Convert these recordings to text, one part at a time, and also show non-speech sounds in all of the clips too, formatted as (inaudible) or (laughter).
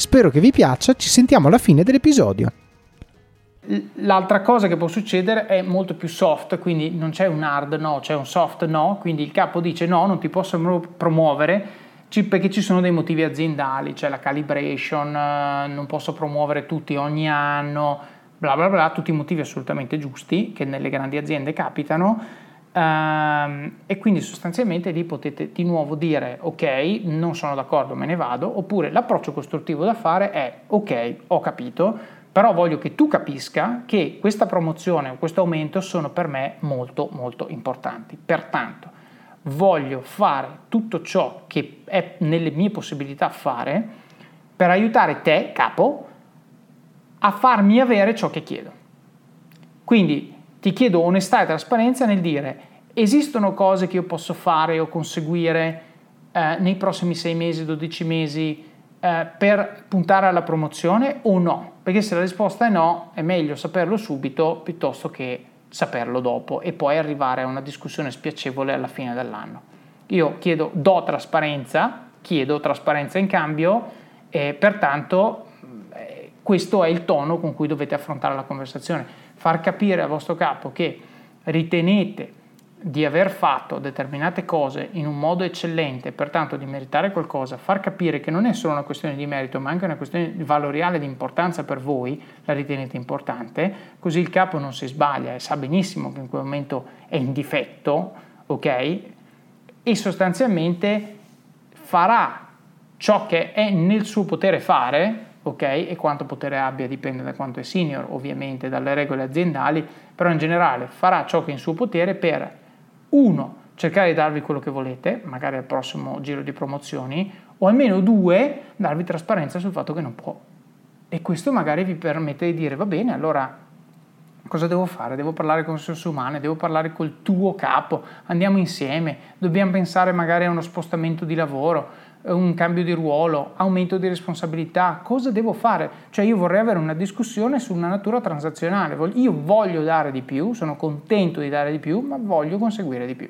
Spero che vi piaccia, ci sentiamo alla fine dell'episodio. L'altra cosa che può succedere è molto più soft, quindi non c'è un hard no, c'è un soft no, quindi il capo dice no, non ti posso promuovere perché ci sono dei motivi aziendali, c'è la calibration, eh, non posso promuovere tutti ogni anno, bla bla bla, tutti i motivi assolutamente giusti che nelle grandi aziende capitano. Uh, e quindi sostanzialmente lì potete di nuovo dire ok, non sono d'accordo, me ne vado, oppure l'approccio costruttivo da fare è ok, ho capito, però voglio che tu capisca che questa promozione o questo aumento sono per me molto molto importanti. Pertanto voglio fare tutto ciò che è nelle mie possibilità fare per aiutare te, capo, a farmi avere ciò che chiedo. Quindi ti chiedo onestà e trasparenza nel dire esistono cose che io posso fare o conseguire eh, nei prossimi 6 mesi, 12 mesi eh, per puntare alla promozione o no? Perché se la risposta è no, è meglio saperlo subito piuttosto che saperlo dopo e poi arrivare a una discussione spiacevole alla fine dell'anno. Io chiedo, do trasparenza, chiedo trasparenza in cambio e pertanto eh, questo è il tono con cui dovete affrontare la conversazione. Far capire al vostro capo che ritenete di aver fatto determinate cose in un modo eccellente, pertanto di meritare qualcosa, far capire che non è solo una questione di merito, ma anche una questione valoriale di importanza per voi, la ritenete importante, così il capo non si sbaglia e sa benissimo che in quel momento è in difetto, ok? E sostanzialmente farà ciò che è nel suo potere fare, ok? E quanto potere abbia dipende da quanto è senior, ovviamente, dalle regole aziendali, però in generale farà ciò che è in suo potere per uno, cercare di darvi quello che volete, magari al prossimo giro di promozioni, o almeno due, darvi trasparenza sul fatto che non può. E questo magari vi permette di dire, va bene, allora cosa devo fare? Devo parlare con risorse umane, devo parlare col tuo capo, andiamo insieme, dobbiamo pensare magari a uno spostamento di lavoro, un cambio di ruolo, aumento di responsabilità, cosa devo fare? Cioè io vorrei avere una discussione su una natura transazionale, io voglio dare di più, sono contento di dare di più, ma voglio conseguire di più.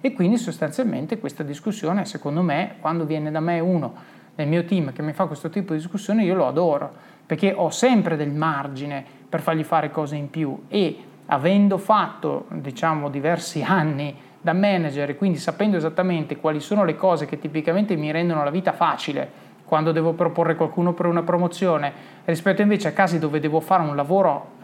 E quindi sostanzialmente questa discussione, secondo me, quando viene da me uno nel mio team che mi fa questo tipo di discussione, io lo adoro, perché ho sempre del margine per fargli fare cose in più e avendo fatto, diciamo, diversi (laughs) anni da manager e quindi sapendo esattamente quali sono le cose che tipicamente mi rendono la vita facile quando devo proporre qualcuno per una promozione rispetto invece a casi dove devo fare un lavoro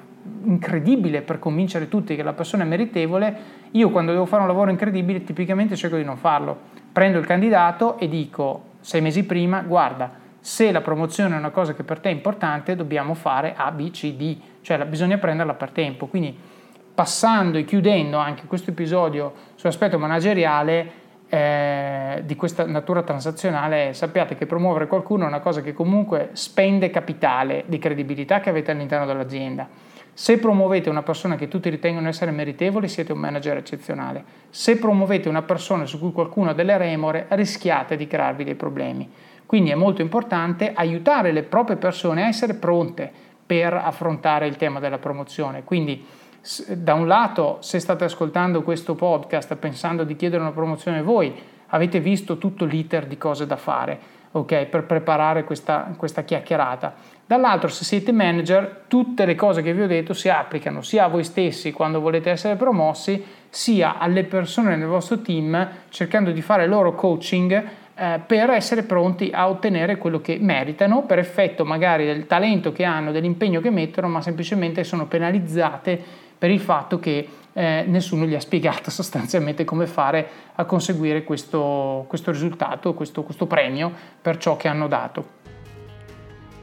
incredibile per convincere tutti che la persona è meritevole, io quando devo fare un lavoro incredibile tipicamente cerco di non farlo. Prendo il candidato e dico sei mesi prima, guarda, se la promozione è una cosa che per te è importante, dobbiamo fare A, B, C, D, cioè bisogna prenderla per tempo. Quindi passando e chiudendo anche questo episodio sull'aspetto manageriale eh, di questa natura transazionale, sappiate che promuovere qualcuno è una cosa che comunque spende capitale di credibilità che avete all'interno dell'azienda. Se promuovete una persona che tutti ritengono essere meritevole, siete un manager eccezionale. Se promuovete una persona su cui qualcuno ha delle remore, rischiate di crearvi dei problemi. Quindi è molto importante aiutare le proprie persone a essere pronte per affrontare il tema della promozione. Quindi da un lato, se state ascoltando questo podcast pensando di chiedere una promozione voi, avete visto tutto l'iter di cose da fare, ok, per preparare questa, questa chiacchierata. Dall'altro, se siete manager, tutte le cose che vi ho detto si applicano sia a voi stessi quando volete essere promossi, sia alle persone nel vostro team, cercando di fare loro coaching eh, per essere pronti a ottenere quello che meritano per effetto magari del talento che hanno, dell'impegno che mettono, ma semplicemente sono penalizzate per il fatto che eh, nessuno gli ha spiegato (laughs) sostanzialmente come fare a conseguire questo, questo risultato, questo, questo premio per ciò che hanno dato.